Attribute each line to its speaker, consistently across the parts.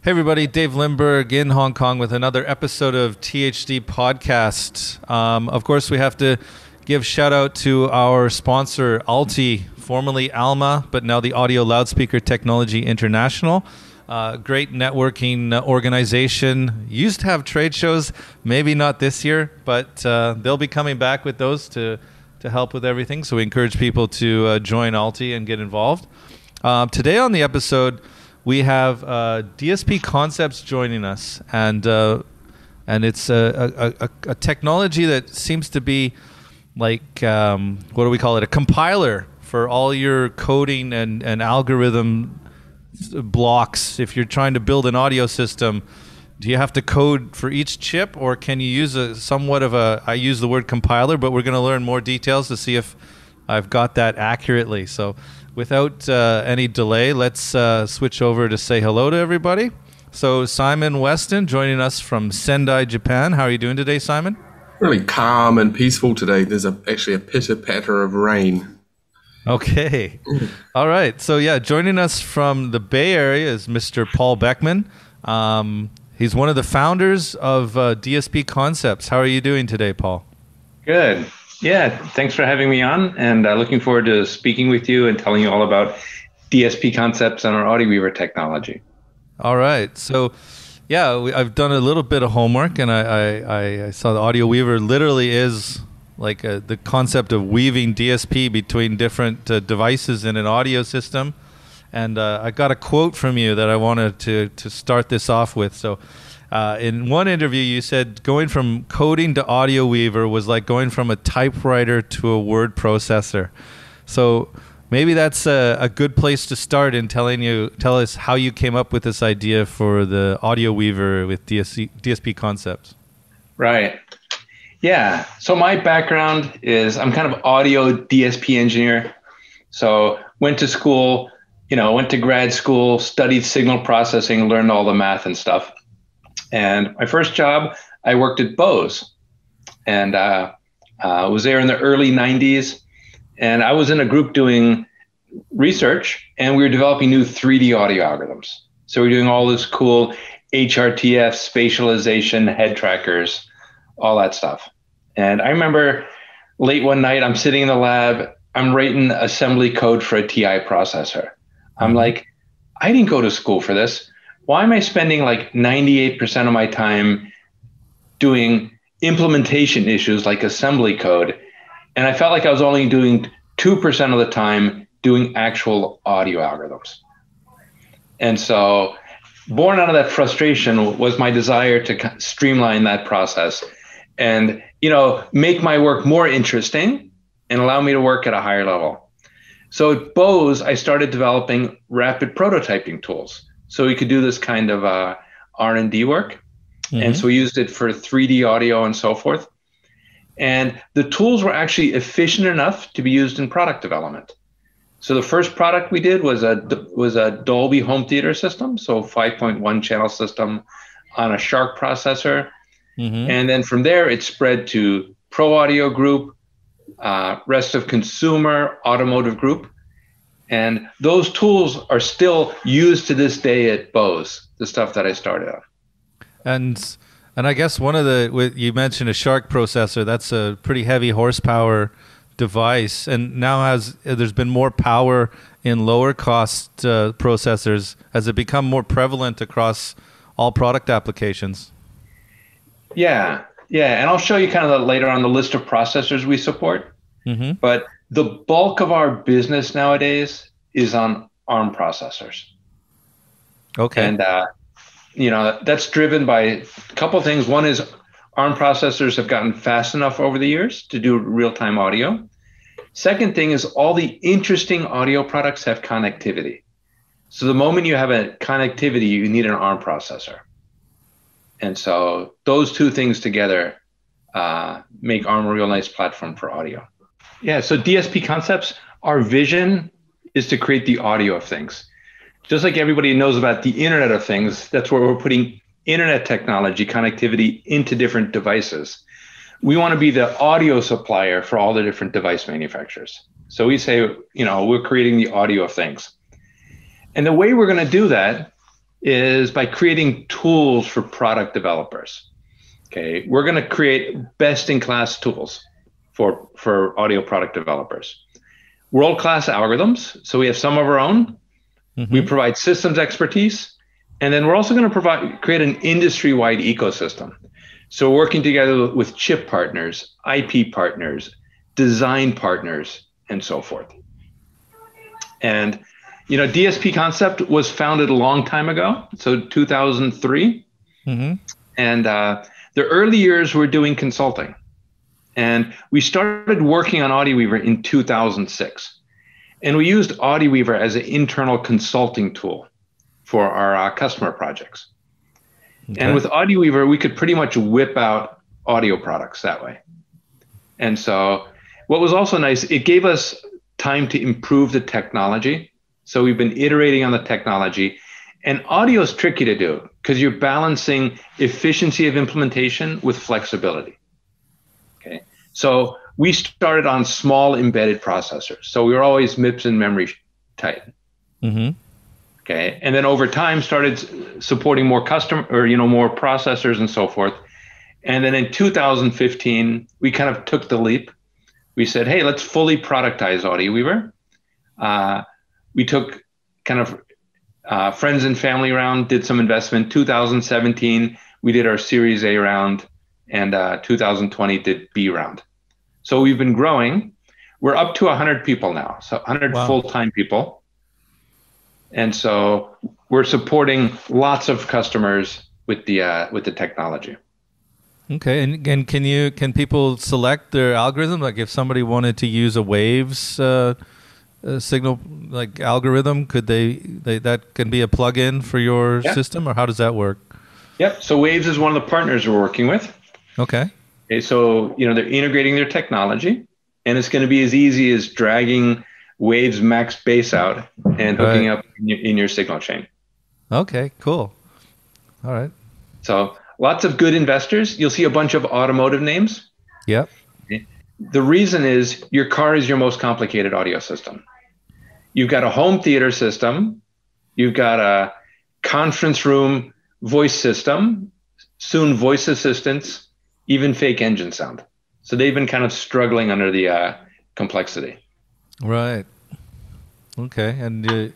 Speaker 1: Hey, everybody, Dave Lindberg in Hong Kong with another episode of THD Podcast. Um, of course, we have to give shout out to our sponsor, Alti, formerly Alma, but now the Audio Loudspeaker Technology International. Uh, great networking organization. Used to have trade shows, maybe not this year, but uh, they'll be coming back with those to, to help with everything. So we encourage people to uh, join Alti and get involved. Uh, today on the episode, we have uh, DSP Concepts joining us, and uh, and it's a, a, a, a, technology that seems to be like um, what do we call it? A compiler for all your coding and, and algorithm blocks. If you're trying to build an audio system, do you have to code for each chip, or can you use a somewhat of a? I use the word compiler, but we're going to learn more details to see if I've got that accurately. So without uh, any delay, let's uh, switch over to say hello to everybody. So, Simon Weston joining us from Sendai, Japan. How are you doing today, Simon?
Speaker 2: Really calm and peaceful today. There's a, actually a pitter patter of rain.
Speaker 1: Okay. All right. So, yeah, joining us from the Bay Area is Mr. Paul Beckmann. Um, he's one of the founders of uh, DSP Concepts. How are you doing today, Paul?
Speaker 3: Good. Yeah, thanks for having me on, and uh, looking forward to speaking with you and telling you all about DSP concepts and our AudioWeaver technology.
Speaker 1: All right, so yeah, we, I've done a little bit of homework, and I, I, I saw the AudioWeaver literally is like a, uh, the concept of weaving DSP between different uh, devices in an audio system. And uh, I got a quote from you that I wanted to to start this off with. So uh, in one interview, you said going from coding to audio weaver was like going from a typewriter to a word processor. So maybe that's a, a, good place to start in telling you tell us how you came up with this idea for the audio weaver with DSC, DSP concepts.
Speaker 3: Right. Yeah. So my background is I'm kind of audio DSP engineer. So went to school, you know, went to grad school, studied signal processing, learned all the math and stuff. And my first job, I worked at Bose, and uh, uh, was there in the early '90s. And I was in a group doing research, and we were developing new 3D audio algorithms. So we we're doing all this cool HRTF, spatialization, head trackers, all that stuff. And I remember late one night, I'm sitting in the lab, I'm writing assembly code for a TI processor. I'm mm-hmm. like, I didn't go to school for this why am I spending like 98% of my time doing implementation issues like assembly code? And I felt like I was only doing 2% of the time doing actual audio algorithms. And so, born out of that frustration was my desire to streamline that process and you know make my work more interesting and allow me to work at a higher level so at bose i started developing rapid prototyping tools so we could do this kind of uh, r&d work mm-hmm. and so we used it for 3d audio and so forth and the tools were actually efficient enough to be used in product development so the first product we did was a was a dolby home theater system so 5.1 channel system on a SHARC processor mm-hmm. and then from there it spread to pro audio group uh, rest of consumer automotive group and those tools are still used to this day at Bose, the stuff that I started on.
Speaker 1: And and I guess one of the you mentioned a SHARC processor. That's a pretty heavy horsepower device, and now has there's been more power in lower cost uh, processors. Has it become more prevalent across all product applications?
Speaker 3: Yeah, yeah, and I'll show you kind of later on the list of processors we support. Mm-hmm. But the bulk of our business nowadays is on ARM processors.
Speaker 1: Okay.
Speaker 3: And uh, you know that's driven by a couple things. One is ARM processors have gotten fast enough over the years to do real-time audio. Second thing is all the interesting audio products have connectivity. So the moment you have a connectivity, you need an ARM processor. And so those two things together uh, make ARM a real nice platform for audio. Yeah, so DSP concepts, our vision is to create the audio of things. Just like everybody knows about the Internet of Things, that's where we're putting internet technology connectivity into different devices. We want to be the audio supplier for all the different device manufacturers. So we say, you know, we're creating the audio of things. And the way we're going to do that is by creating tools for product developers. Okay, we're going to create best in class tools for, for audio product developers. World class algorithms. So we have some of our own. Mm-hmm. We provide systems expertise. And then we're also going to provide create an industry wide ecosystem. So working together with chip partners, IP partners, design partners, and so forth. And you know, DSP Concept was founded a long time ago, so 2003. Mm-hmm. And uh, the early years were doing consulting. And we started working on AudioWeaver in 2006. And we used AudioWeaver as an internal consulting tool for our uh, customer projects. Okay. And with AudioWeaver, we could pretty much whip out audio products that way. And so, what was also nice, it gave us time to improve the technology. So we've been iterating on the technology. And audio is tricky to do because you're balancing efficiency of implementation with flexibility. So we started on small embedded processors. So we were always MIPS and memory tight. Mm-hmm. Okay. And then over time started supporting more custom or, you know, more processors and so forth. And then in 2015, we kind of took the leap. We said, hey, let's fully productize AudioWeaver. Uh, we took kind of uh, friends and family round, did some investment. 2017, we did our Series A round, and uh, 2020 did B round. So we've been growing. We're up to 100 people now, so 100 wow. full time people. And so we're supporting lots of customers with the uh, with the technology.
Speaker 1: Okay, and, and can you can people select their algorithm? Like if somebody wanted to use a Waves uh, signal like algorithm could they, they that can be a plug-in for your yep. system or how does that work
Speaker 3: yep so waves is one of the partners we're working with
Speaker 1: okay
Speaker 3: okay so you know they're integrating their technology and it's going to be as easy as dragging waves MaxxBass out and hooking up in your, in your signal chain.
Speaker 1: Okay cool. All right.
Speaker 3: So lots of good investors. You'll see a bunch of automotive names.
Speaker 1: Yep.
Speaker 3: The reason is your car is your most complicated audio system. You've got a home theater system, you've got a conference room voice system, soon voice assistants, even fake engine sound. So they've been kind of struggling under the uh, complexity.
Speaker 1: Right. Okay. And uh,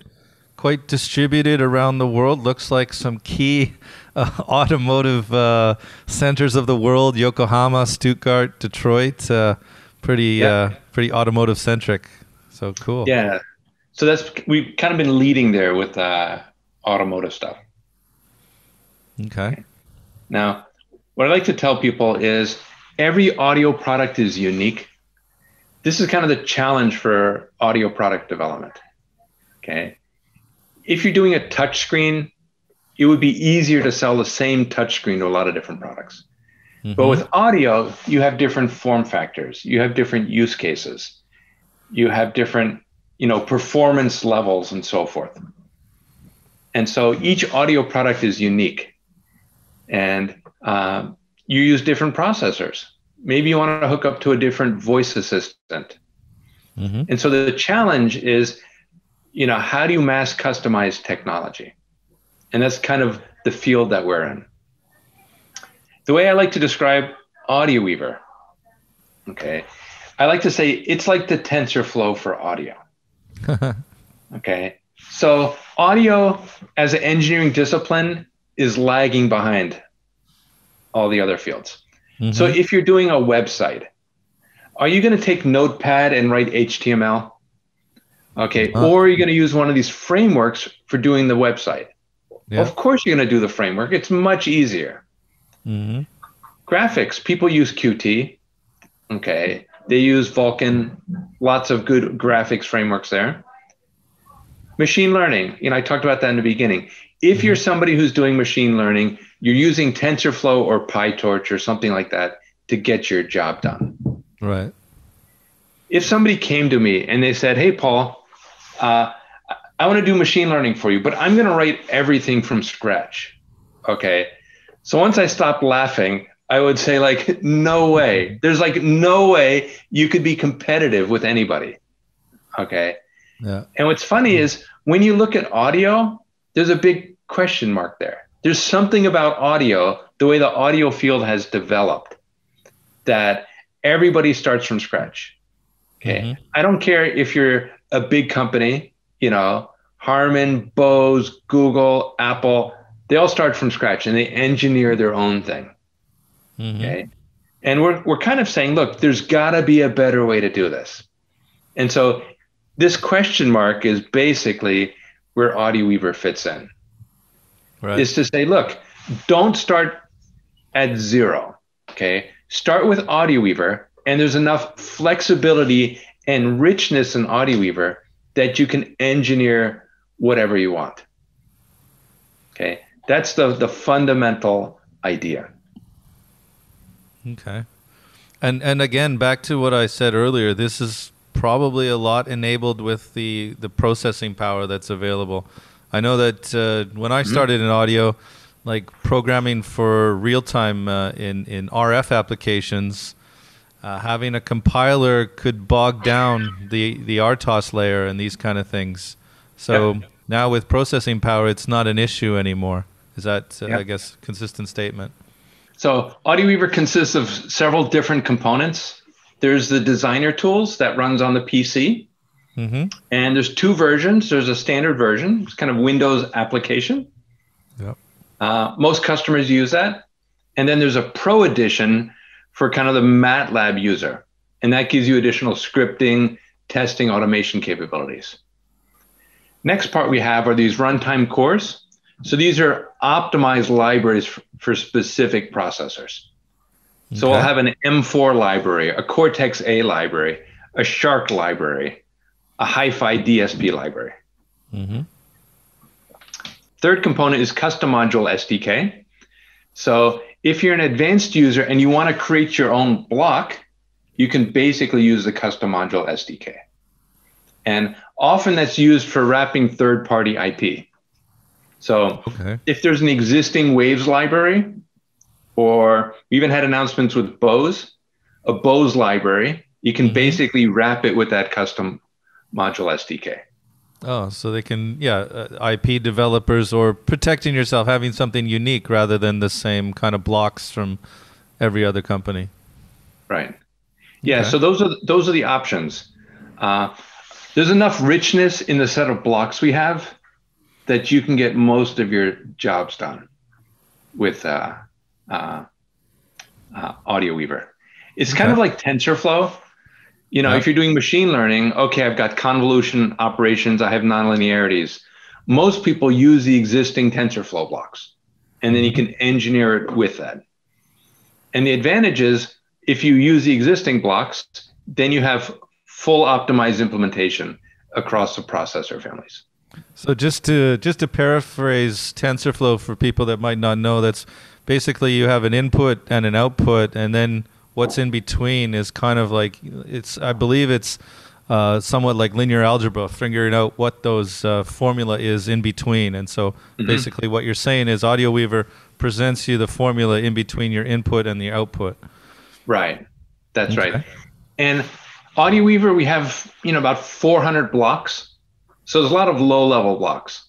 Speaker 1: quite distributed around the world. Looks like some key uh, automotive uh, centers of the world: Yokohama, Stuttgart, Detroit. Uh, pretty, yeah. Uh, pretty automotive centric. So cool.
Speaker 3: Yeah. So that's we've kind of been leading there with uh, automotive stuff.
Speaker 1: Okay.
Speaker 3: Now, what I like to tell people is every audio product is unique. This is kind of the challenge for audio product development. Okay. If you're doing a touch screen, it would be easier to sell the same touchscreen to a lot of different products. Mm-hmm. But with audio, you have different form factors, you have different use cases, you have different, you know, performance levels and so forth. And so each audio product is unique, and um, you use different processors. Maybe you want to hook up to a different voice assistant. Mm-hmm. And so the challenge is, you know, how do you mass customize technology? And that's kind of the field that we're in. The way I like to describe Audio Weaver, okay, I like to say it's like the TensorFlow for audio. okay, so audio as an engineering discipline is lagging behind all the other fields. Mm-hmm. So if you're doing a website, are you going to take Notepad and write HTML? Okay, uh, or are you going to use one of these frameworks for doing the website? Yeah. Of course, you're going to do the framework. It's much easier. Mm-hmm. Graphics, people use Qt. Okay, they use Vulkan. Lots of good graphics frameworks there. Machine learning, you know, I talked about that in the beginning. If mm-hmm. you're somebody who's doing machine learning, you're using TensorFlow or PyTorch or something like that to get your job done.
Speaker 1: Right.
Speaker 3: If somebody came to me and they said, "Hey, Paul," uh, I want to do machine learning for you, but I'm going to write everything from scratch. Okay. So once I stopped laughing, I would say, like, no way. There's like no way you could be competitive with anybody. Okay. Yeah. And what's funny is when you look at audio, there's a big question mark there. There's something about audio, the way the audio field has developed, that everybody starts from scratch. Okay. Mm-hmm. I don't care if you're a big company, you know, Harman, Bose, Google, Apple, they all start from scratch and they engineer their own thing. Mm-hmm. Okay. And we're, we're kind of saying, look, there's got to be a better way to do this. And so this question mark is basically where Audio Weaver fits in. Right. Is to say, look, don't start at zero. Okay. Start with AudioWeaver, and there's enough flexibility and richness in AudioWeaver that you can engineer whatever you want. Okay. That's the, the fundamental idea.
Speaker 1: Okay. And and again, back to what I said earlier, this is probably a lot enabled with the the processing power that's available. I know that uh, when I mm-hmm. started in audio, like programming for real time uh, in in RF applications, uh, having a compiler could bog down the the RTOS layer and these kind of things. So yep. now with processing power, it's not an issue anymore. Is that uh, yep. I guess consistent statement?
Speaker 3: So AudioWeaver consists of several different components. There's the designer tools that runs on the PC. Mm-hmm. And there's two versions. There's a standard version, it's kind of Windows application. Yep. Uh, most customers use that. And then there's a pro edition for kind of the MATLAB user. And that gives you additional scripting, testing, automation capabilities. Next part we have are these runtime cores. So these are optimized libraries for, for specific processors. Okay. So we'll have an M4 library, a Cortex A library, a SHARC library, a Hi-Fi DSP library. Mm-hmm. Third component is custom module SDK. So if you're an advanced user and you want to create your own block, you can basically use the custom module SDK. And often that's used for wrapping third-party IP. So okay. if there's an existing Waves library, or we even had announcements with Bose, a Bose library, you can mm-hmm. basically wrap it with that custom module SDK.
Speaker 1: Oh, so they can, yeah, uh, IP developers or protecting yourself, having something unique rather than the same kind of blocks from every other company.
Speaker 3: Right. Yeah. Okay. So those are those are the options. Uh, there's enough richness in the set of blocks we have that you can get most of your jobs done with uh, uh, uh, AudioWeaver. It's kind of like TensorFlow. You know, yeah. if you're doing machine learning, okay, I've got convolution operations, I have nonlinearities. Most people use the existing TensorFlow blocks, and then you mm-hmm. can engineer it with that. And the advantage is if you use the existing blocks, then you have full optimized implementation across the processor families.
Speaker 1: So just to just to paraphrase TensorFlow for people that might not know, that's basically you have an input and an output, and then what's in between is kind of like it's. I believe it's uh, somewhat like linear algebra, figuring out what those uh, formula is in between. And so mm-hmm. basically, what you're saying is Audio Weaver presents you the formula in between your input and the output.
Speaker 3: Right. That's okay. right. And Audio Weaver, we have you know about 400 blocks so there's a lot of low level blocks,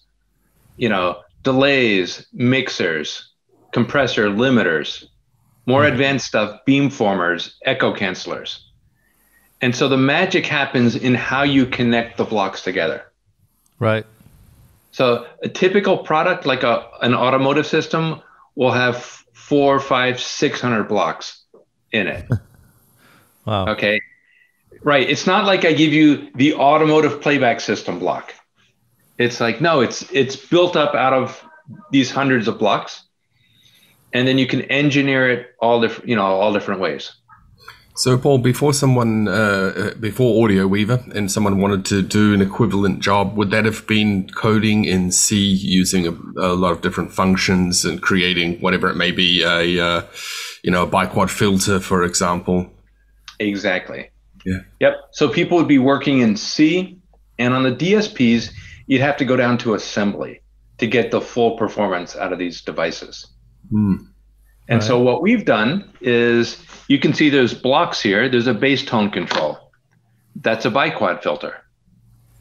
Speaker 3: you know, delays, mixers, compressor, limiters, more mm-hmm. advanced stuff, beamformers, echo cancelers. And so the magic happens in how you connect the blocks together.
Speaker 1: Right.
Speaker 3: So a typical product like a an automotive system will have four, five, six hundred blocks in it. wow. Okay. Right. It's not like I give you the automotive playback system block. It's like no, it's it's built up out of these hundreds of blocks, and then you can engineer it all different, you know, all different ways.
Speaker 2: So, Paul, before someone, uh, uh, before AudioWeaver, and someone wanted to do an equivalent job, would that have been coding in C using a, a lot of different functions and creating whatever it may be, a uh, you know, a biquad filter, for example?
Speaker 3: Exactly.
Speaker 2: Yeah.
Speaker 3: Yep. So people would be working in C, and on the DSPs, you'd have to go down to assembly to get the full performance out of these devices. Mm. And right. so what we've done is you can see there's blocks here. There's a bass tone control. That's a biquad filter.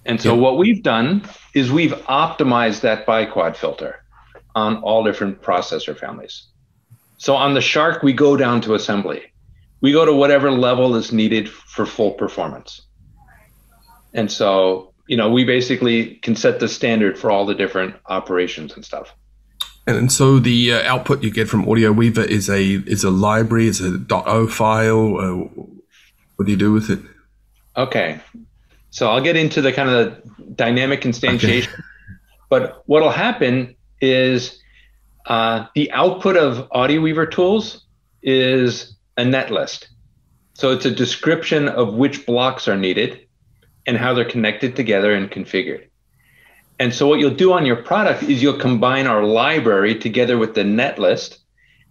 Speaker 3: And so what we've done is we've optimized that biquad filter. on all different processor families. So on the SHARC, we go down to assembly. We go to whatever level is needed for full performance. And so, you know, we basically can set the standard for all the different operations and stuff.
Speaker 2: And so the uh, output you get from Audio Weaver is a is a library, is a .o file. Uh, what do you do with it?
Speaker 3: Okay, so I'll get into the kind of the dynamic instantiation. Okay. But what'll happen is uh, the output of Audio Weaver tools is a net list. So it's a description of which blocks are needed and how they're connected together and configured. And so what you'll do on your product is you'll combine our library together with the net list,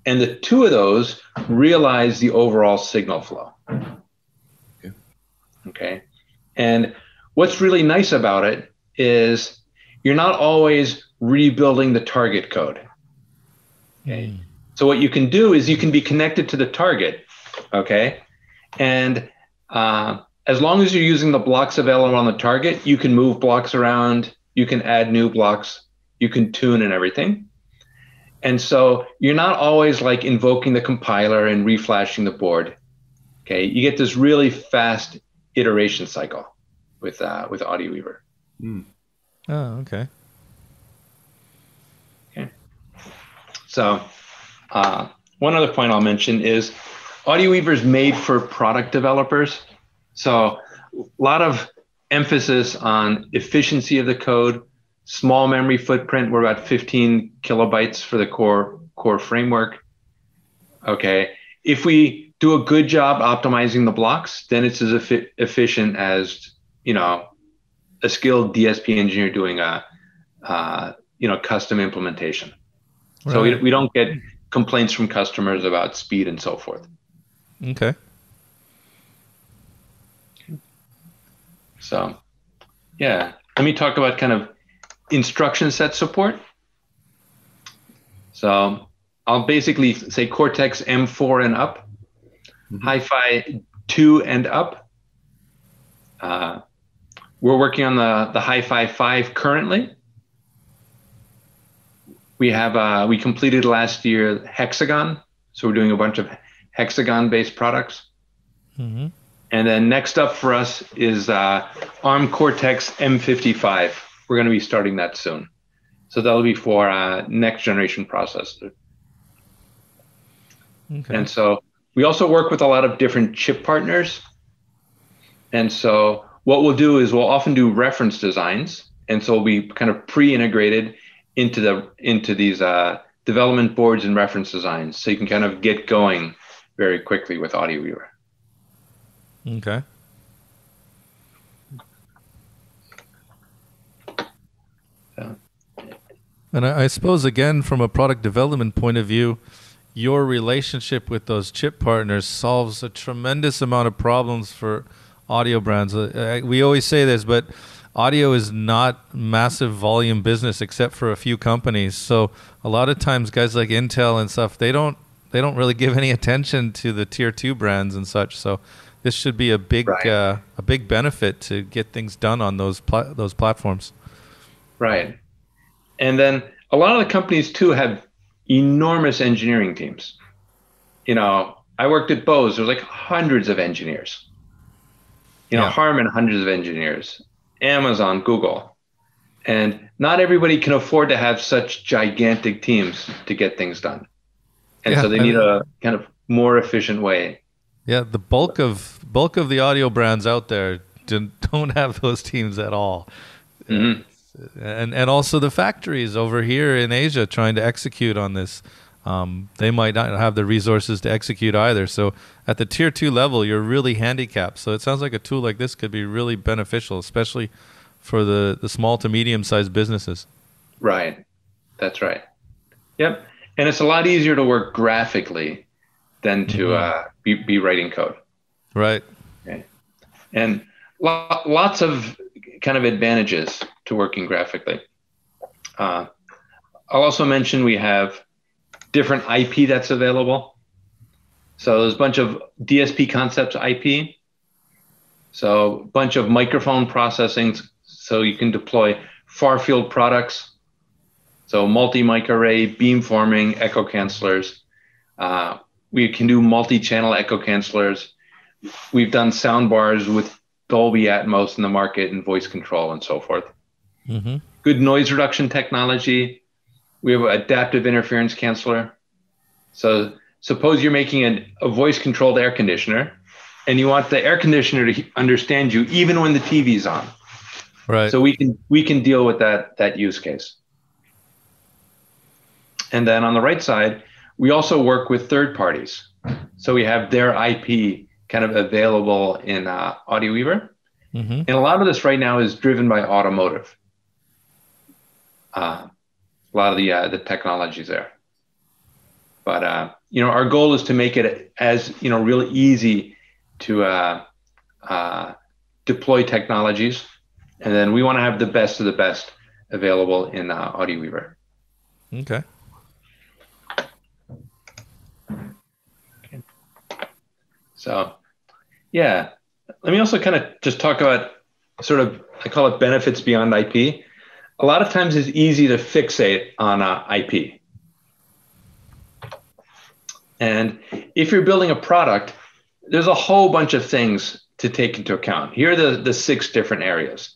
Speaker 3: and the two of those realize the overall signal flow. Okay. okay. And what's really nice about it is you're not always rebuilding the target code. Okay. Mm. So what you can do is you can be connected to the target. Okay. And uh, as long as you're using the blocks available on the target, you can move blocks around you can add new blocks, you can tune and everything. And so you're not always like invoking the compiler and reflashing the board. Okay, you get this really fast iteration cycle with uh, with Audio Weaver.
Speaker 1: Mm. Oh, okay.
Speaker 3: Okay. So uh, one other point I'll mention is Audio Weaver is made for product developers. So a lot of emphasis on efficiency of the code, small memory footprint. We're about 15 kilobytes for the core core framework. Okay, if we do a good job optimizing the blocks, then it's as efi- efficient as you know a skilled DSP engineer doing a uh, you know custom implementation. Right. So we, we don't get complaints from customers about speed and so forth.
Speaker 1: Okay.
Speaker 3: So, yeah, let me talk about kind of instruction set support. So, I'll basically say Cortex M4 and up, mm-hmm. Hi-Fi 2 and up. Uh, we're working on the the Hi-Fi 5 currently. We have uh, we completed last year Hexagon, so we're doing a bunch of Hexagon-based products. Mm-hmm. And then next up for us is uh, ARM Cortex M55. We're going to be starting that soon. So that'll be for uh, next generation processor. Okay. And so we also work with a lot of different chip partners. And so what we'll do is we'll often do reference designs. And so we'll be kind of pre-integrated into the into these uh, development boards and reference designs. So you can kind of get going very quickly with Audio Weaver.
Speaker 1: Okay. And I, suppose, again, from a product development point of view, your relationship with those chip partners solves a tremendous amount of problems for audio brands. Uh, we always say this, but audio is not massive volume business except for a few companies. So a lot of times, guys like Intel and stuff, they don't they don't really give any attention to the tier two brands and such. So this should be a big right. uh, a big benefit to get things done on those pla- those platforms.
Speaker 3: Right, and then a lot of the companies too have enormous engineering teams. You know, I worked at Bose. There There's like hundreds of engineers. You know, yeah. Harman hundreds of engineers. Amazon, Google, and not everybody can afford to have such gigantic teams to get things done. And yeah, so they need a kind of more efficient way
Speaker 1: yeah, the bulk of bulk of the audio brands out there don't have those teams at all. Mm-hmm. And and also the factories over here in Asia trying to execute on this. Um, they might not have the resources to execute either. So at the tier two level, you're really handicapped. So it sounds like a tool like this could be really beneficial, especially for the, the small to medium sized businesses.
Speaker 3: Right. That's right. Yep. And it's a lot easier to work graphically than to mm-hmm. uh, be, be writing code.
Speaker 1: Right.
Speaker 3: Okay. And lo- lots of kind of advantages to working graphically. Uh, I'll also mention we have different IP that's available. So there's a bunch of DSP concepts IP. So a bunch of microphone processing so you can deploy far field products. So multi-mic array, beamforming, echo cancelers. Uh, we can do multi-channel echo cancelers. We've done sound bars with Dolby Atmos in the market and voice control and so forth. Mm-hmm. Good noise reduction technology. We have adaptive interference canceller. So suppose you're making a, a voice controlled air conditioner and you want the air conditioner to understand you even when the TV's on.
Speaker 1: Right.
Speaker 3: So we can we can deal with that that use case. And then on the right side, we also work with third parties. So we have their IP kind of available in uh, AudioWeaver. Mm-hmm. And a lot of this right now is driven by automotive. Uh, a lot of the uh, the technologies there. But uh, you know, our goal is to make it as you know really easy to uh, uh, deploy technologies, and then we want to have the best of the best available in uh, AudioWeaver.
Speaker 1: Okay.
Speaker 3: okay. So, yeah, let me also kind of just talk about sort of I call it benefits beyond IP. A lot of times it's easy to fixate on uh, IP. And if you're building a product, there's a whole bunch of things to take into account. Here are the, the six different areas.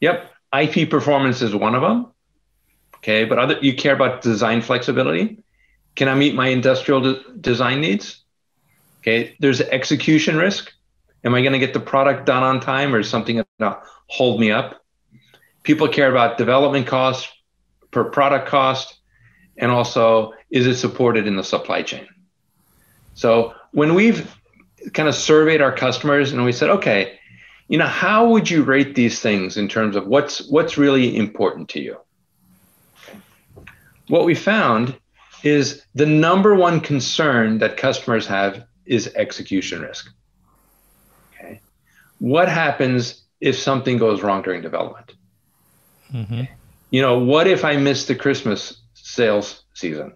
Speaker 3: Yep, IP performance is one of them. Okay, but other you care about design flexibility. Can I meet my industrial de- design needs? Okay, there's execution risk. Am I going to get the product done on time or is something going to hold me up? People care about development costs per product cost, and also is it supported in the supply chain? So when we've kind of surveyed our customers and we said, okay, you know, how would you rate these things in terms of what's what's really important to you? What we found is the number one concern that customers have is execution risk. What happens if something goes wrong during development? Mm-hmm. You know, what if I miss the Christmas sales season?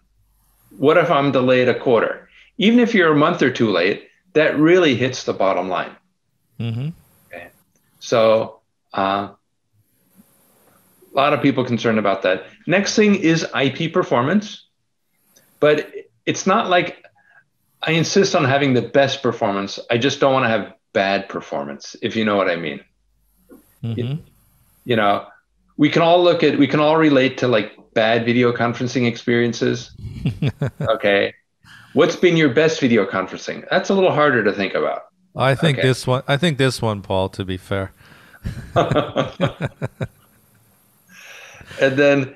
Speaker 3: What if I'm delayed a quarter? Even if you're a month or two late, that really hits the bottom line. Mm-hmm. Okay. So, uh, a lot of people concerned about that. Next thing is IP performance, but it's not like I insist on having the best performance. I just don't want to have bad performance, if you know what I mean. Mm-hmm. You, you know, we can all look at, we can all relate to like bad video conferencing experiences. okay. What's been your best video conferencing? That's a little harder to think about.
Speaker 1: I think okay. this one. I think this one, Paul. To be fair.
Speaker 3: and then,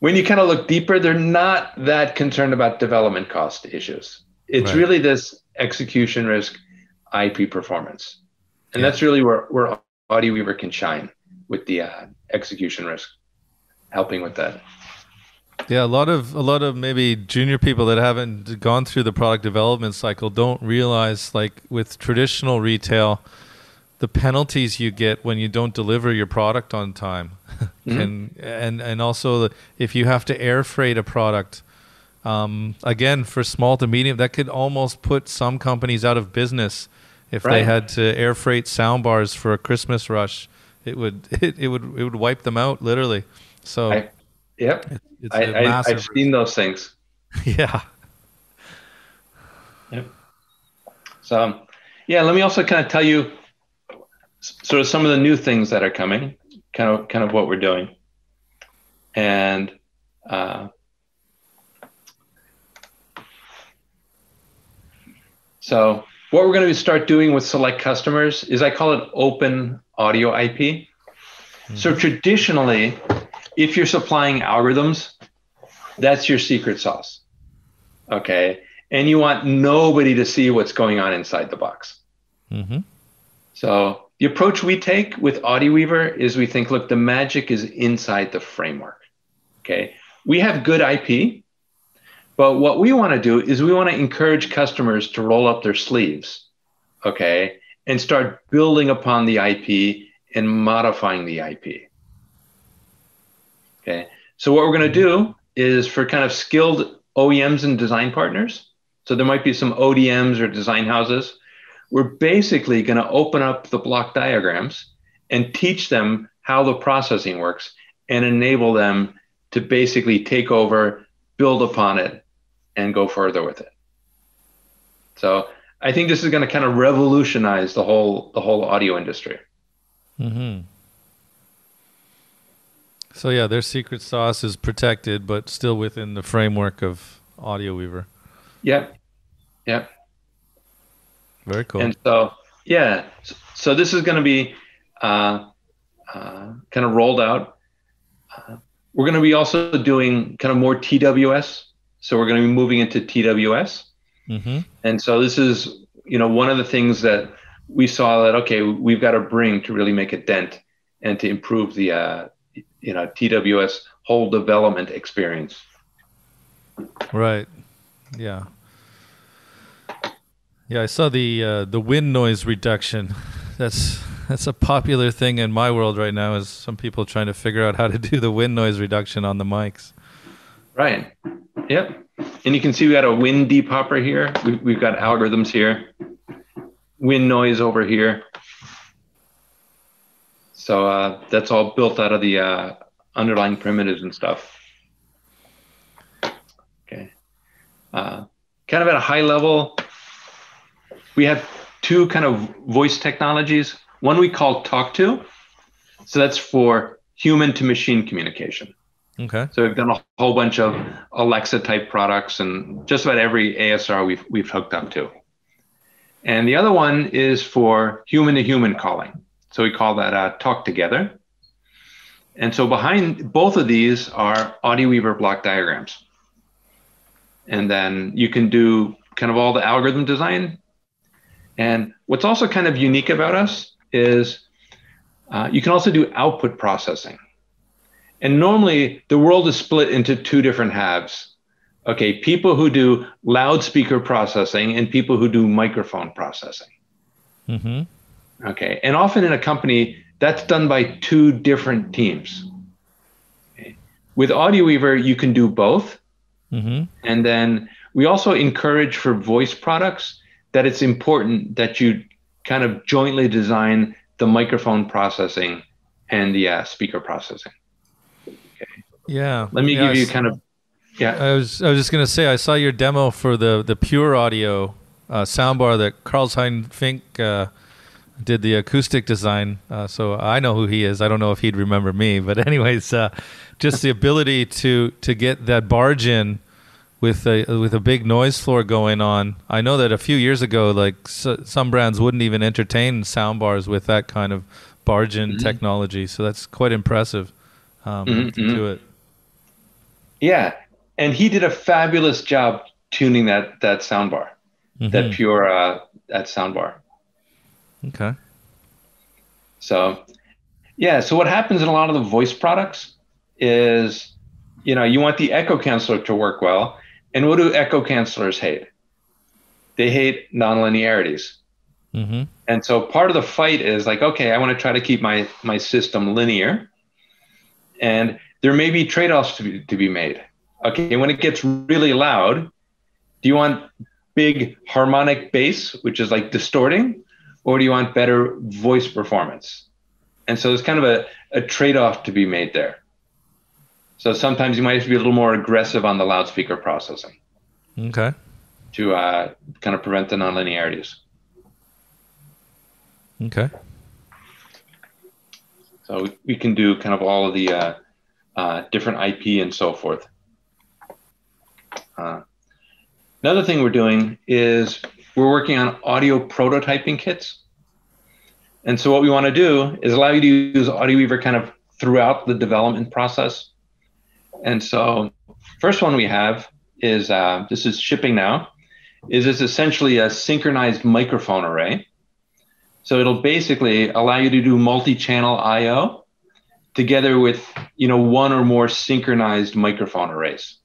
Speaker 3: when you kind of look deeper, they're not that concerned about development cost issues. It's right. really this execution risk, IP performance, and yeah. that's really where where AudioWeaver can shine with the uh, execution risk, helping with that.
Speaker 1: Yeah, a lot of a lot of maybe junior people that haven't gone through the product development cycle don't realize like with traditional retail the penalties you get when you don't deliver your product on time. mm-hmm. and and and also if you have to air freight a product um, again for small to medium that could almost put some companies out of business if right. they had to air freight sound bars for a Christmas rush. It would it, it would it would wipe them out literally. So
Speaker 3: I, Yep. It's I, I, I've seen those things.
Speaker 1: Yeah.
Speaker 3: Yep. So, yeah, let me also kind of tell you sort of some of the new things that are coming, kind of kind of what we're doing, and uh, so what we're going to start doing with select customers is I call it open audio IP. Mm-hmm. So traditionally, if you're supplying algorithms, that's your secret sauce. Okay. And you want nobody to see what's going on inside the box. Mm-hmm. So the approach we take with AudioWeaver is we think, look, the magic is inside the framework. Okay. We have good IP, but what we want to do is we want to encourage customers to roll up their sleeves. Okay. And start building upon the IP and modifying the IP. Okay. So what we're going to do is for kind of skilled OEMs and design partners. So there might be some ODMs or design houses. We're basically going to open up the block diagrams and teach them how the processing works and enable them to basically take over, build upon it, and go further with it. So I think this is going to kind of revolutionize the whole the whole audio industry.
Speaker 1: Mm-hmm. So yeah, their secret sauce is protected, but still within the framework of Audio Weaver.
Speaker 3: Yep. Yep.
Speaker 1: Very cool.
Speaker 3: And so yeah, so this is going to be uh, uh, kind of rolled out. Uh, we're going to be also doing kind of more TWS. So we're going to be moving into TWS. Mm-hmm. And so this is, you know, one of the things that we saw that okay, we've got to bring to really make a dent and to improve the, uh, you know, TWS whole development experience.
Speaker 1: Right. Yeah. Yeah, I saw the uh, the wind noise reduction. That's that's a popular thing in my world right now. Is some people trying to figure out how to do the wind noise reduction on the mics.
Speaker 3: Right. Yep. And you can see we got a wind depupper here. We, we've got algorithms here. Wind noise over here. So uh, that's all built out of the uh, underlying primitives and stuff. Okay. Uh, kind of at a high level, we have two kind of voice technologies. One we call Talk to. So that's for human to machine communication.
Speaker 1: Okay.
Speaker 3: So we've done a whole bunch of Alexa type products and just about every ASR we've we've hooked up to. And the other one is for human to human calling. So we call that uh, Talk Together. And so behind both of these are Audio Weaver block diagrams. And then you can do kind of all the algorithm design. And what's also kind of unique about us is uh, you can also do output processing. And normally the world is split into two different halves. Okay, people who do loudspeaker processing and people who do microphone processing. Mm-hmm. Okay, and often in a company, that's done by two different teams. Okay. With Audio Weaver, you can do both. Mm-hmm. And then we also encourage for voice products that it's important that you kind of jointly design the microphone processing and the uh, speaker processing.
Speaker 1: Yeah.
Speaker 3: Let me
Speaker 1: yeah,
Speaker 3: give you kind of. Yeah.
Speaker 1: I was I was just gonna say I saw your demo for the the pure audio uh, soundbar that Karlheinz Fink uh, did the acoustic design. Uh, so I know who he is. I don't know if he'd remember me, but anyways, uh, just the ability to to get that barge in with a with a big noise floor going on. I know that a few years ago, like some brands wouldn't even entertain soundbars with that kind of barge in mm-hmm. technology. So that's quite impressive um, mm-hmm. to do it.
Speaker 3: Yeah, and he did a fabulous job tuning that that soundbar, mm-hmm. that pure uh, that soundbar.
Speaker 1: Okay.
Speaker 3: So, yeah. So what happens in a lot of the voice products is, you know, you want the echo canceller to work well, and what do echo cancellers hate? They hate nonlinearities. Mm-hmm. And so part of the fight is like, okay, I want to try to keep my my system linear, and there may be trade-offs to be, to be made. Okay, when it gets really loud, do you want big harmonic bass, which is like distorting, or do you want better voice performance? And so there's kind of a, a trade-off to be made there. So sometimes you might have to be a little more aggressive on the loudspeaker processing.
Speaker 1: Okay.
Speaker 3: To uh, kind of prevent the nonlinearities.
Speaker 1: Okay.
Speaker 3: So we can do kind of all of the uh, uh, different IP and so forth. Uh, another thing we're doing is we're working on audio prototyping kits. And so what we want to do is allow you to use AudioWeaver kind of throughout the development process. And so first one we have is uh, this is shipping now, is it's essentially a synchronized microphone array. So it'll basically allow you to do multi-channel I/O together with you know one or more synchronized microphone arrays.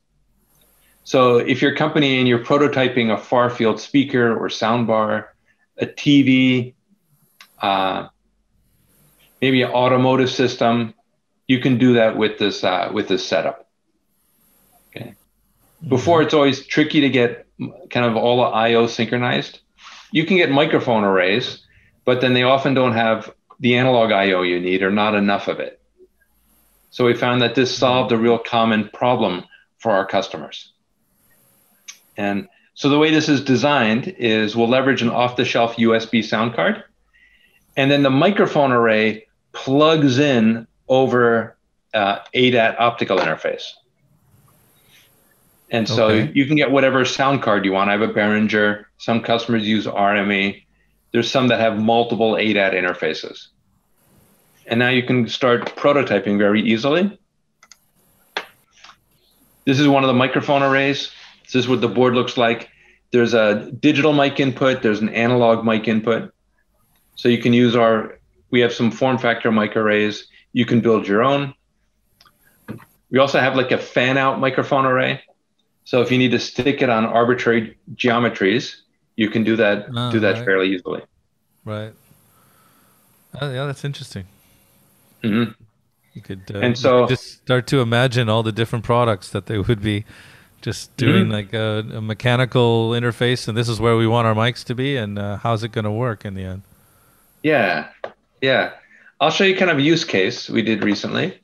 Speaker 3: So if your company and you're prototyping a far field speaker or soundbar, a TV, uh, maybe an automotive system, you can do that with this uh, with this setup. Okay. Mm-hmm. Before it's always tricky to get kind of all the I/O synchronized. You can get microphone arrays, but then they often don't have the analog I/O you need or not enough of it. So we found that this solved a real common problem for our customers. And so the way this is designed is we'll leverage an off-the-shelf USB sound card, and then the microphone array plugs in over uh, ADAT optical interface. And so okay. you can get whatever sound card you want. I have a Behringer. Some customers use RME. There's some that have multiple ADAT interfaces. And now you can start prototyping very easily. This is one of the microphone arrays. This is what the board looks like. There's a digital mic input, there's an analog mic input. So you can use our, we have some form factor mic arrays. You can build your own. We also have like a fan out microphone array. So if you need to stick it on arbitrary geometries, you can do that oh, do ah, that right. fairly easily.
Speaker 1: Right. Oh, yeah, that's interesting.
Speaker 3: Mm-hmm.
Speaker 1: You could uh, and so just start to imagine all the different products that they would be just doing mm-hmm. like a, a, mechanical interface, and this is where we want our mics to be, and uh, how's it going to work in the end?
Speaker 3: Yeah, yeah. I'll show you kind of a use case we did recently.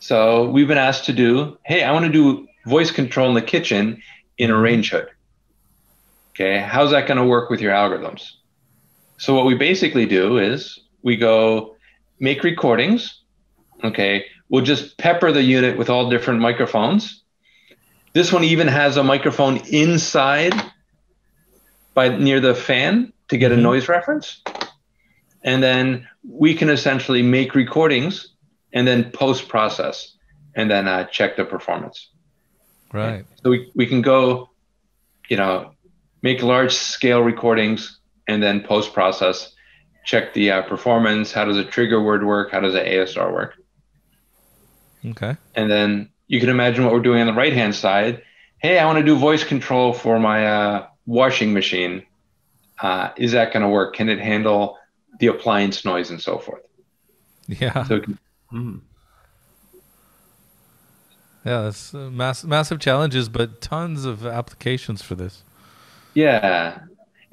Speaker 3: So we've been asked to do, hey, I want to do voice control in the kitchen in a mm-hmm. range hood. Okay, how's that going to work with your algorithms? So what we basically do is we go make recordings. Okay, we'll just pepper the unit with all different microphones. This one even has a microphone inside by near the fan to get a mm-hmm. noise reference. And then we can essentially make recordings and then post process and then uh, check the performance.
Speaker 1: Right.
Speaker 3: So we, we can go, you know, make large scale recordings and then post process, check the uh, performance. How does a trigger word work? How does an ASR work?
Speaker 1: Okay.
Speaker 3: And then you can imagine what we're doing on the right hand side. Hey, I want to do voice control for my uh, washing machine. Uh, is that going to work? Can it handle the appliance noise and so forth?
Speaker 1: Yeah. So, mm. Yeah, that's uh, mass- massive challenges, but tons of applications for this.
Speaker 3: Yeah,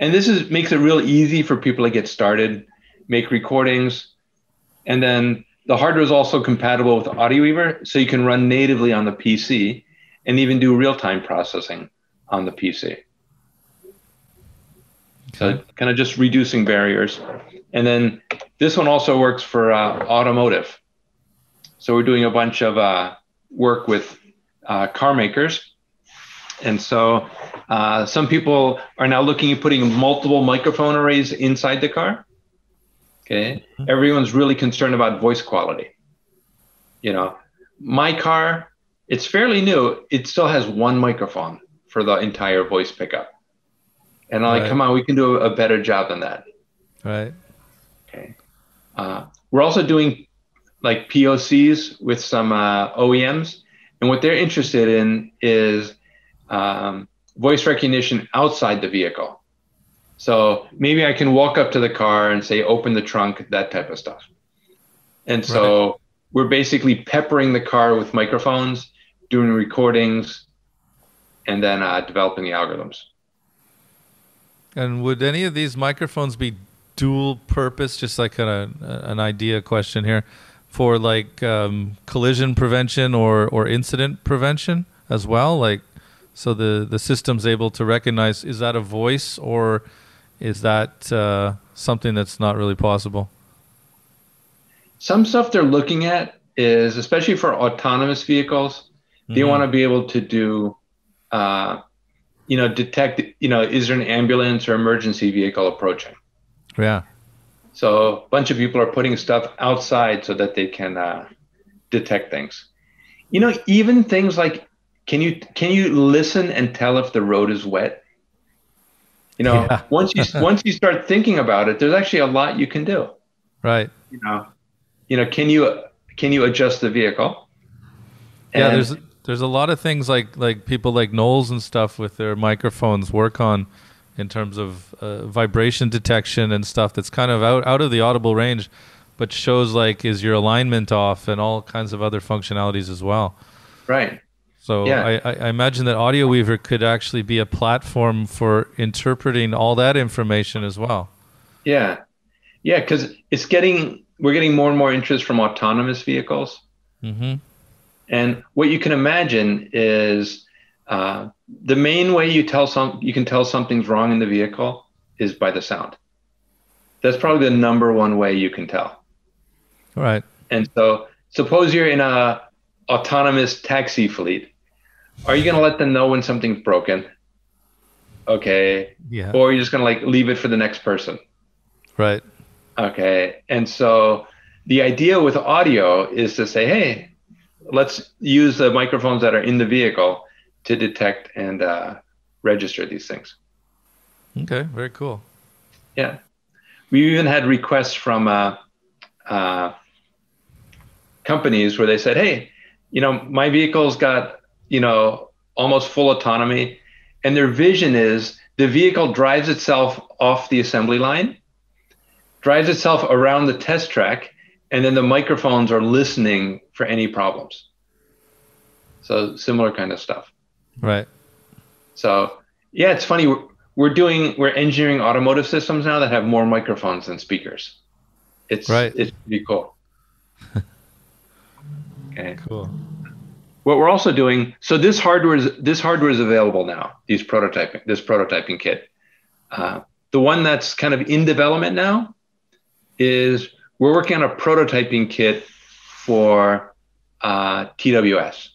Speaker 3: and this is makes it real easy for people to get started, make recordings, and then the hardware is also compatible with AudioWeaver, so you can run natively on the PC and even do real-time processing on the PC. So kind of just reducing barriers. And then this one also works for uh, automotive. So we're doing a bunch of uh, work with uh, car makers. And so uh, some people are now looking at putting multiple microphone arrays inside the car. Okay. Mm-hmm. Everyone's really concerned about voice quality. You know, my car, it's fairly new. It still has one microphone for the entire voice pickup. And I'm right. like, come on, we can do a better job than that.
Speaker 1: Right.
Speaker 3: Okay. Uh, we're also doing like POCs with some uh, OEMs, and what they're interested in is um, voice recognition outside the vehicle. So maybe I can walk up to the car and say, "Open the trunk," that type of stuff. And so right. we're basically peppering the car with microphones, doing recordings, and then uh, developing the algorithms.
Speaker 1: And would any of these microphones be dual purpose? Just like a, an idea question here for like um, collision prevention or or incident prevention as well like so the the system's able to recognize is that a voice or is that uh, something that's not really possible
Speaker 3: some stuff they're looking at is especially for autonomous vehicles mm-hmm. they want to be able to do uh, you know detect you know is there an ambulance or emergency vehicle approaching
Speaker 1: yeah
Speaker 3: so a bunch of people are putting stuff outside so that they can uh, detect things. You know, even things like can you can you listen and tell if the road is wet? You know, yeah. once you once you start thinking about it, there's actually a lot you can do.
Speaker 1: Right.
Speaker 3: You know, you know, can you can you adjust the vehicle?
Speaker 1: And yeah, there's there's a lot of things like like people like Knowles and stuff with their microphones work on in terms of uh, vibration detection and stuff that's kind of out, out of the audible range, but shows like is your alignment off and all kinds of other functionalities as well.
Speaker 3: Right.
Speaker 1: So yeah. I, I imagine that AudioWeaver could actually be a platform for interpreting all that information as well.
Speaker 3: Yeah, yeah, because it's getting we're getting more and more interest from autonomous vehicles.
Speaker 1: Mm-hmm.
Speaker 3: And what you can imagine is uh, the main way you tell some you can tell something's wrong in the vehicle is by the sound. That's probably the number one way you can tell.
Speaker 1: Right.
Speaker 3: And so suppose you're in a autonomous taxi fleet. Are you going to let them know when something's broken? Okay.
Speaker 1: Yeah.
Speaker 3: Or you're just going to like leave it for the next person?
Speaker 1: Right.
Speaker 3: Okay. And so the idea with audio is to say, hey, let's use the microphones that are in the vehicle to detect and uh, register these things.
Speaker 1: Okay. Very cool.
Speaker 3: Yeah. We even had requests from uh, uh, companies where they said, hey, you know, my vehicle's got, you know, almost full autonomy. And their vision is the vehicle drives itself off the assembly line, drives itself around the test track, and then the microphones are listening for any problems. So similar kind of stuff.
Speaker 1: Right.
Speaker 3: So yeah, it's funny. We're, doing we're engineering automotive systems now that have more microphones than speakers. It's
Speaker 1: Right.
Speaker 3: it's pretty cool. okay.
Speaker 1: Cool.
Speaker 3: What we're also doing, so this hardware is this hardware is available now. These prototyping, this prototyping kit. Uh, the one that's kind of in development now is we're working on a prototyping kit for uh, TWS.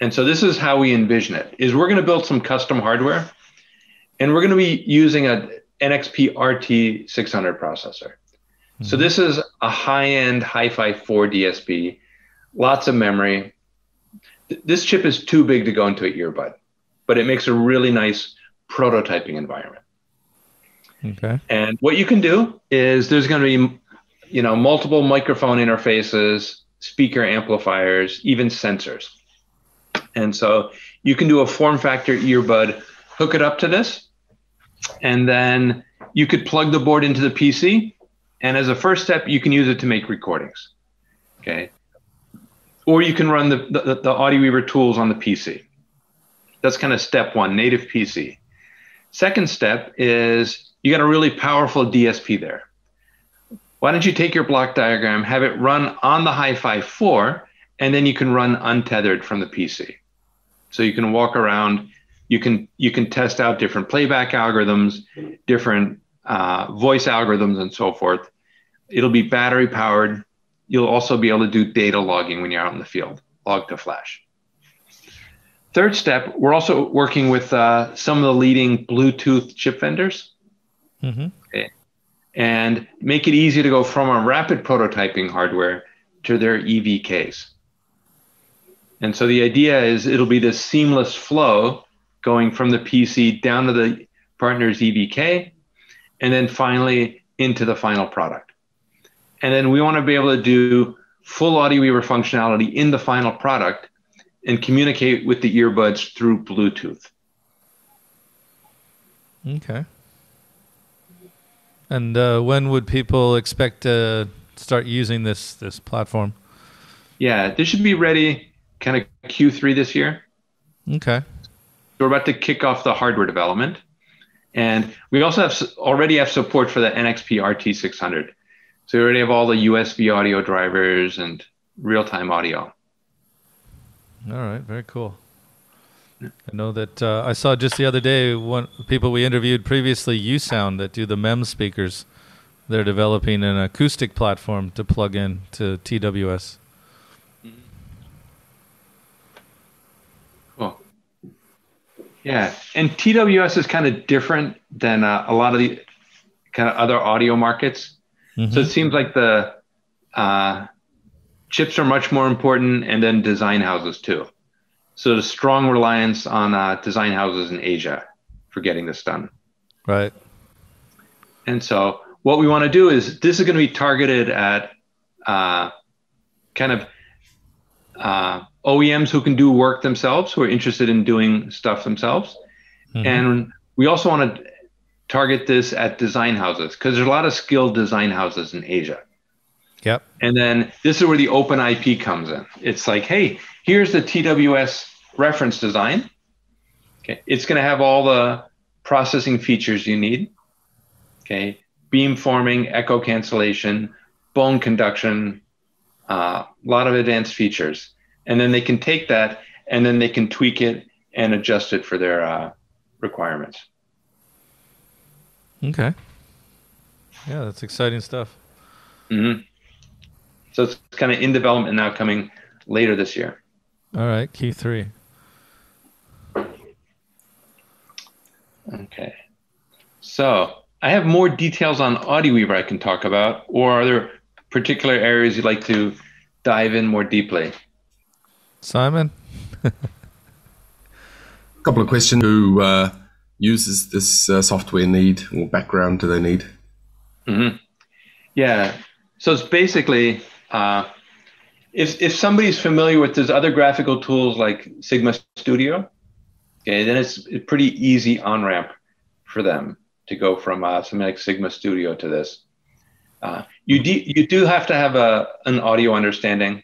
Speaker 3: And so this is how we envision it: is we're going to build some custom hardware, and we're going to be using a NXP RT600 processor. So this is a high-end Hi-Fi 4 DSP, lots of memory. Th- This chip is too big to go into an earbud, but it makes a really nice prototyping environment.
Speaker 1: Okay.
Speaker 3: And what you can do is there's going to be, you know, multiple microphone interfaces, speaker amplifiers, even sensors. And so you can do a form factor earbud, hook it up to this, and then you could plug the board into the PC. And as a first step, you can use it to make recordings. Okay. Or you can run the, the, the AudioWeaver tools on the PC. That's kind of step one, native PC. Second step is you got a really powerful DSP there. Why don't you take your block diagram, have it run on the Hi-Fi 4, and then you can run untethered from the PC. So you can walk around, you can you can test out different playback algorithms, different uh, voice algorithms, and so forth. It'll be battery powered. You'll also be able to do data logging when you're out in the field, log to flash. Third step, we're also working with uh, some of the leading Bluetooth chip vendors
Speaker 1: Mm-hmm.
Speaker 3: and make it easy to go from a rapid prototyping hardware to their EVKs. And so the idea is it'll be this seamless flow going from the PC down to the partner's EVK, and then finally into the final product. And then we want to be able to do full AudioWeaver functionality in the final product and communicate with the earbuds through Bluetooth.
Speaker 1: Okay. And uh, when would people expect to start using this this platform?
Speaker 3: Yeah, this should be ready kind of Q3 this year.
Speaker 1: Okay.
Speaker 3: we're about to kick off the hardware development and we also have already have support for the nxp rt600 so we already have all the usb audio drivers and real-time audio
Speaker 1: All right. Very cool. I know that uh, I saw just the other day one people we interviewed previously, USound, that do the MEM speakers. They're developing an acoustic platform to plug in to TWS.
Speaker 3: cool yeah and tws is kind of different than uh, a lot of the kind of other audio markets so it seems like the uh, chips are much more important and then design houses too so there's strong reliance on uh, design houses in asia for getting this done
Speaker 1: Right.
Speaker 3: And so what we want to do is this is going to be targeted at uh, kind of uh, OEMs who can do work themselves, who are interested in doing stuff themselves.
Speaker 1: Mhm.
Speaker 3: And we also want to target this at design houses because there's a lot of skilled design houses in Asia.
Speaker 1: Yep.
Speaker 3: And then this is where the open IP comes in. It's like, hey, here's the TWS reference design. Okay, it's going to have all the processing features you need. Okay, beam forming, echo cancellation, bone conduction, uh, a lot of advanced features, and then they can take that and then they can tweak it and adjust it for their uh, requirements.
Speaker 1: Okay. Yeah, that's exciting stuff.
Speaker 3: Mm-hmm. So it's kind of in development now, coming later this year.
Speaker 1: All right, Q3.
Speaker 3: Okay. So I have more details on AudioWeaver I can talk about, or are there particular areas you'd like to dive in more deeply?
Speaker 1: Simon?
Speaker 2: A couple of questions. Who uh, uses this uh, software need or background do they need?
Speaker 3: Mm-hmm. Yeah. So it's basically uh, if if somebody's familiar with those other graphical tools like Sigma Studio, okay, then it's a pretty easy on ramp for them to go from uh, something like Sigma Studio to this. Uh, you do you do have to have a an audio understanding.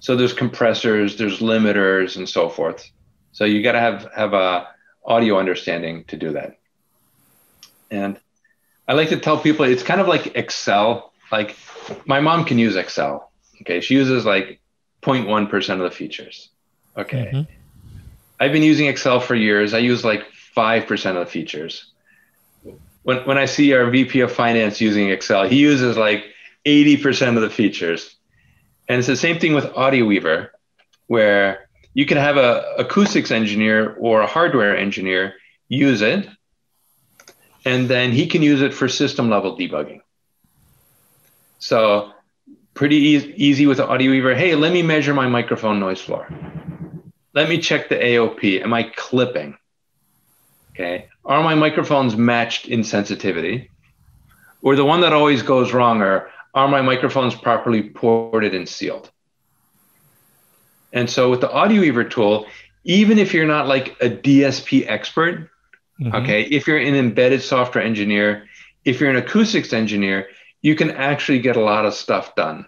Speaker 3: So there's compressors, there's limiters, and so forth. So you got to have have a audio understanding to do that. And I like to tell people it's kind of like Excel. Like my mom can use Excel. Okay, she uses like 0.1% of the features. Okay. Mm-hmm. I've been using Excel for years. I use like 5% of the features. When, when I see our VP of finance using Excel, he uses like 80% of the features. And it's the same thing with AudioWeaver, where you can have a acoustics engineer or a hardware engineer use it, and then he can use it for system level debugging. So pretty e- easy with AudioWeaver. Hey, let me measure my microphone noise floor. Let me check the AOP. Am I clipping? Okay. Are my microphones matched in sensitivity? Or the one that always goes wrong are are my microphones properly ported and sealed? And so with the AudioWeaver tool, even if you're not like a DSP expert, mm-hmm. okay, if you're an embedded software engineer, if you're an acoustics engineer, you can actually get a lot of stuff done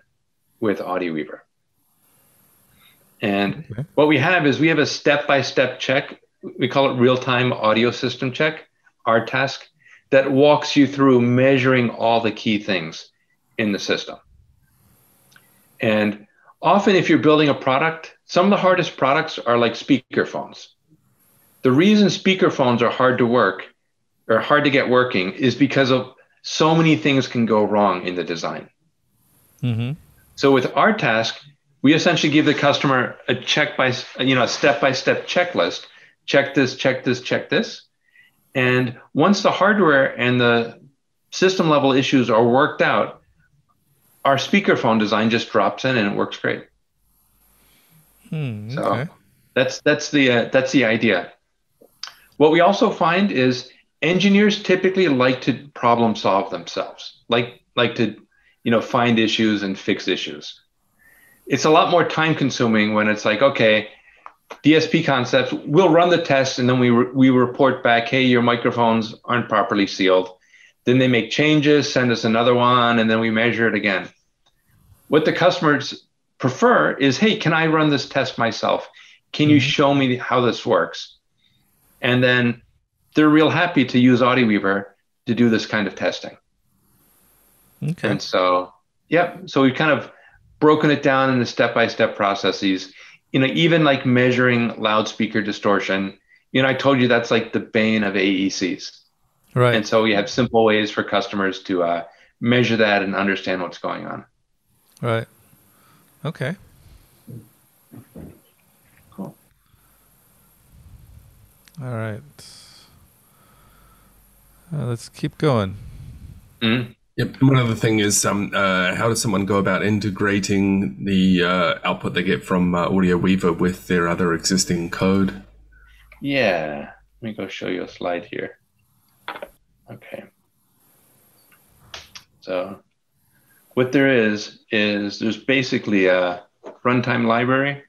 Speaker 3: with AudioWeaver. And okay. what we have is we have a step-by-step check. We call it real-time audio system check, our task, that walks you through measuring all the key things in the system. And often if you're building a product, some of the hardest products are like speaker phones. The reason speaker phones are hard to work or hard to get working is because of so many things can go wrong in the design. Mm-hmm. So with our task, we essentially give the customer a check by, you know, a step by step checklist. Check this, check this, check this. And once the hardware and the system level issues are worked out, our speakerphone design just drops in and it works great. Hmm, okay. So that's that's the uh, that's the idea. What we also find is engineers typically like to problem solve themselves, like like to you know find issues and fix issues. It's a lot more time consuming when it's like okay, DSP concepts. We'll run the test and then we re- we report back, hey, your microphones aren't properly sealed. Then they make changes, send us another one, and then we measure it again. What the customers prefer is, hey, can I run this test myself? Can mm-hmm. you show me how this works? And then they're real happy to use AudioWeaver to do this kind of testing. Okay. And so, yeah, so we've kind of broken it down into step-by-step processes. You know, even like measuring loudspeaker distortion. You know, I told you that's like the bane of AECs. Right. And so we have simple ways for customers to uh, measure that and understand what's going on.
Speaker 1: Right. Okay.
Speaker 3: Cool.
Speaker 1: All right. Uh, let's keep going.
Speaker 2: Mm-hmm. Yep. One other thing is, um, uh, how does someone go about integrating the uh, output they get from uh, AudioWeaver with their other existing code?
Speaker 3: Yeah. Let me go show you a slide here. Okay. So, what there is is there's basically a runtime library,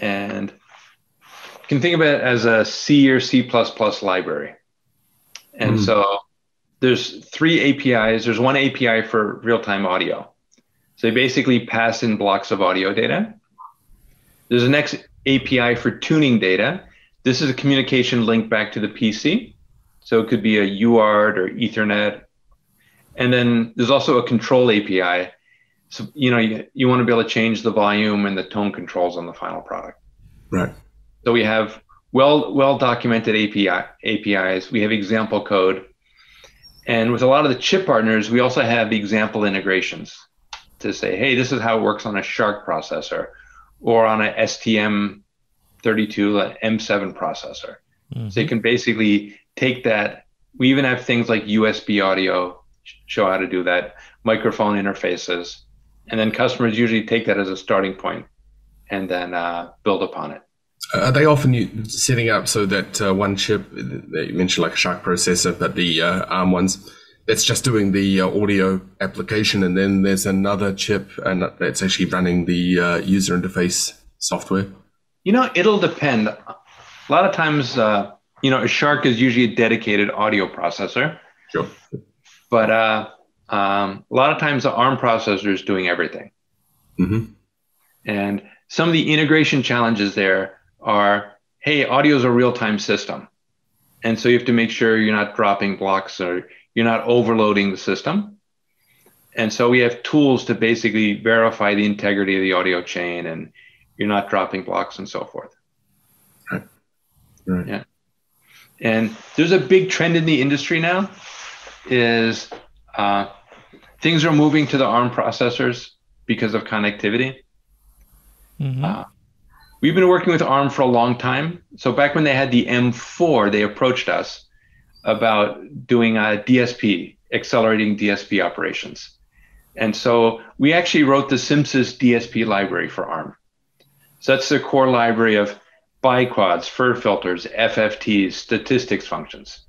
Speaker 3: and you can think of it as a C or C++ library. And mm. so there's three APIs. There's one API for real-time audio. So they basically pass in blocks of audio data. There's a next API for tuning data. This is a communication link back to the PC. So it could be a UART or Ethernet. And then there's also a control API so you know you, you want to be able to change the volume and the tone controls on the final product.
Speaker 2: Right.
Speaker 3: So we have well well documented API APIs. We have example code, and with a lot of the chip partners, we also have example integrations to say, hey, this is how it works on a SHARC processor or on a STM32 M7 processor. Mm-hmm. So you can basically take that. We even have things like USB audio show how to do that, microphone interfaces, and then customers usually take that as a starting point and then uh, build upon it.
Speaker 2: Are they often setting up so that uh, one chip, you mentioned like a SHARC processor, but the uh, ARM ones, that's just doing the uh, audio application, and then there's another chip, and that's actually running the uh, user interface software?
Speaker 3: You know, it'll depend. A lot of times, uh, you know, a SHARC is usually a dedicated audio processor.
Speaker 2: Sure.
Speaker 3: But um, a lot of times, the ARM processor is doing everything.
Speaker 2: Mm-hmm.
Speaker 3: And some of the integration challenges there are hey, audio is a real time system. And so you have to make sure you're not dropping blocks or you're not overloading the system. And so we have tools to basically verify the integrity of the audio chain and you're not dropping blocks and so forth.
Speaker 2: Right. Right.
Speaker 3: Yeah. And there's a big trend in the industry now is uh, things are moving to the ARM processors because of connectivity. Mm-hmm. Uh, we've been working with ARM for a long time. So back when they had the M4, they approached us about doing a DSP, accelerating DSP operations. And so we actually wrote the CMSIS DSP library for ARM. So that's the core library of biquads, FIR filters, FFTs, statistics functions.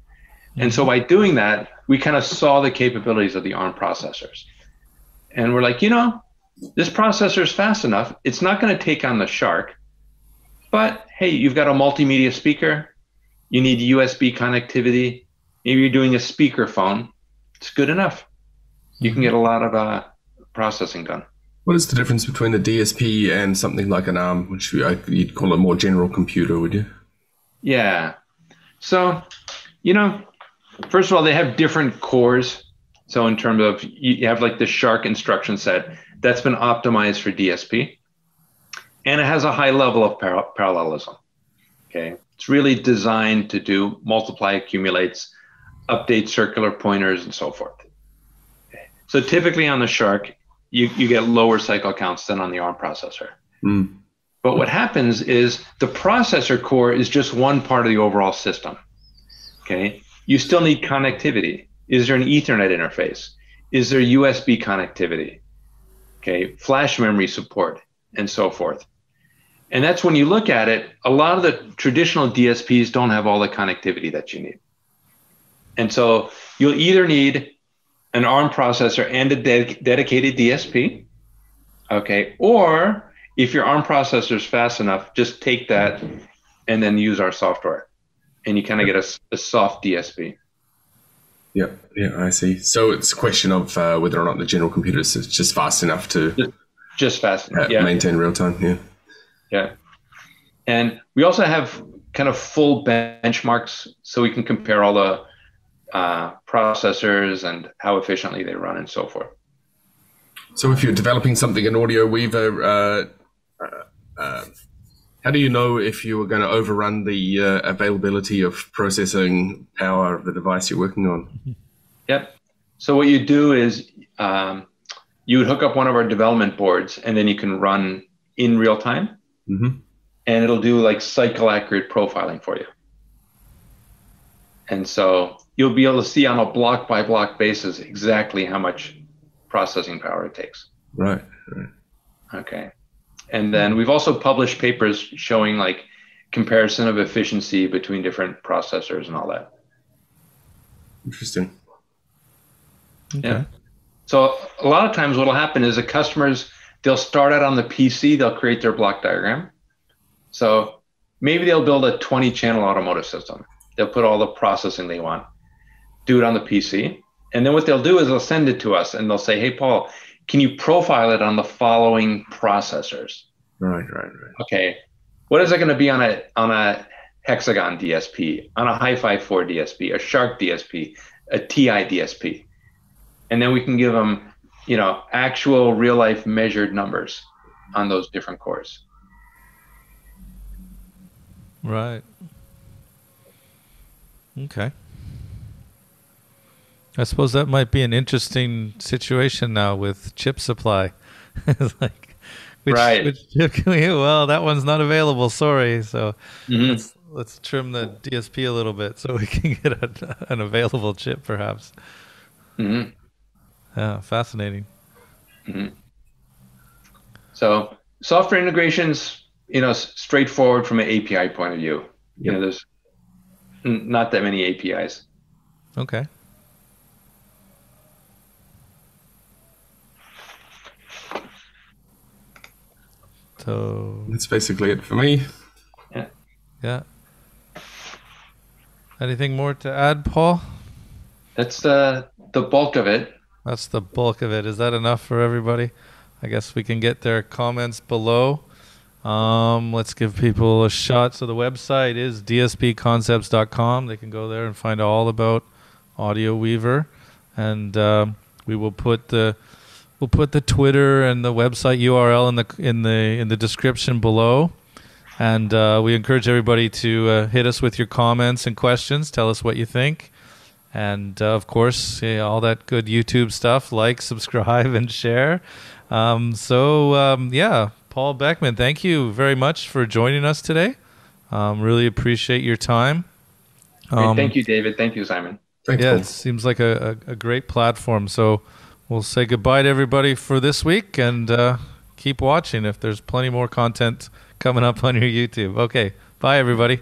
Speaker 3: And so by doing that, we kind of saw the capabilities of the ARM processors. And we're like, you know, this processor is fast enough. It's not going to take on the SHARC. but hey, you've got a multimedia speaker, you need USB connectivity, maybe you're doing a speakerphone. It's good enough. You can get a lot of uh, processing done.
Speaker 2: What is the difference between a DSP and something like an ARM, which you'd call a more general computer, would you?
Speaker 3: Yeah. So, you know, first of all, they have different cores. So, in terms of you have like the SHARC instruction set that's been optimized for DSP and it has a high level of par- parallelism. Okay, it's really designed to do multiply accumulates, update circular pointers, and so forth. Okay. So typically on the SHARC, you, you get lower cycle counts than on the ARM processor.
Speaker 2: Mm.
Speaker 3: But what happens is the processor core is just one part of the overall system. Okay, you still need connectivity. Is there an Ethernet interface? Is there USB connectivity? Okay, flash memory support, and so forth. And that's when you look at it, a lot of the traditional DSPs don't have all the connectivity that you need. And so you'll either need an ARM processor and a de- dedicated DSP, okay, or if your ARM processor is fast enough, just take that and then use our software, and you kind of get a, a, soft DSP.
Speaker 2: Yeah, yeah, I see. So it's a question of uh, whether or not the general computer is just fast enough to
Speaker 3: just, just fast enough,
Speaker 2: uh, yeah. maintain real time. Yeah.
Speaker 3: Yeah. And we also have kind of full benchmarks so we can compare all the uh, processors and how efficiently they run and so forth.
Speaker 2: So if you're developing something in Audio Weaver, uh, uh, uh how do you know if you are going to overrun the uh, availability of processing power of the device you're working on?
Speaker 3: Yep. So what you do is um, you would hook up one of our development boards, and then you can run in real time
Speaker 2: mm-hmm.
Speaker 3: and it'll do like cycle accurate profiling for you. And so you'll be able to see on a block by block basis exactly how much processing power it takes.
Speaker 2: Right. right.
Speaker 3: Okay. And then we've also published papers showing like comparison of efficiency between different processors and all that.
Speaker 2: Interesting.
Speaker 3: Okay. Yeah. So a lot of times what'll happen is the customers they'll start out on the PC, they'll create their block diagram. So maybe they'll build a 20 channel automotive system. They'll put all the processing they want, do it on the PC. And then what they'll do is they'll send it to us and they'll say, hey, Paul, can you profile it on the following processors?
Speaker 2: Right, right, right.
Speaker 3: Okay. What is it going to be on a on a Hexagon DSP, on a Hi-Fi 4 DSP, a SHARC DSP, a TI DSP? And then we can give them you know, actual real life measured numbers on those different cores.
Speaker 1: Right. Okay. I suppose that might be an interesting situation now with chip supply. it's like, which,
Speaker 3: right.
Speaker 1: which chip can we? Well, that one's not available. Sorry. So
Speaker 3: Mhm.
Speaker 1: let's let's trim the DSP a little bit so we can get a, an available chip, perhaps.
Speaker 3: Mhm.
Speaker 1: Yeah, fascinating. Hmm.
Speaker 3: So software integrations, you know, straightforward from an API point of view. You know, there's n- not that many APIs.
Speaker 1: Okay. So
Speaker 2: That's basically it for me.
Speaker 1: yeah. Yeah. Anything more to add, Paul?
Speaker 3: That's the the bulk of it.
Speaker 1: That's the bulk of it. Is that enough for everybody? I guess we can get their comments below. Um, let's give people a shot. So the website is dspconcepts.com. They can go there and find all about Audio Weaver, and um, we will put the we'll put the Twitter and the website URL in the in the in the description below. And uh, we encourage everybody to uh, hit us with your comments and questions. Tell us what you think. And uh, of course, yeah, all that good YouTube stuff like, subscribe, and share. Um, so, um, yeah, Paul Beckmann, thank you very much for joining us today. Um, really appreciate your time.
Speaker 3: Great.
Speaker 1: Um,
Speaker 3: Thank you, David. Thank you, Simon.
Speaker 2: Thanks,
Speaker 1: yeah,
Speaker 2: Paul.
Speaker 1: it seems like a, a, a great platform. So we'll say goodbye to everybody for this week and uh, keep watching if there's plenty more content coming up on your YouTube. Okay, bye, everybody.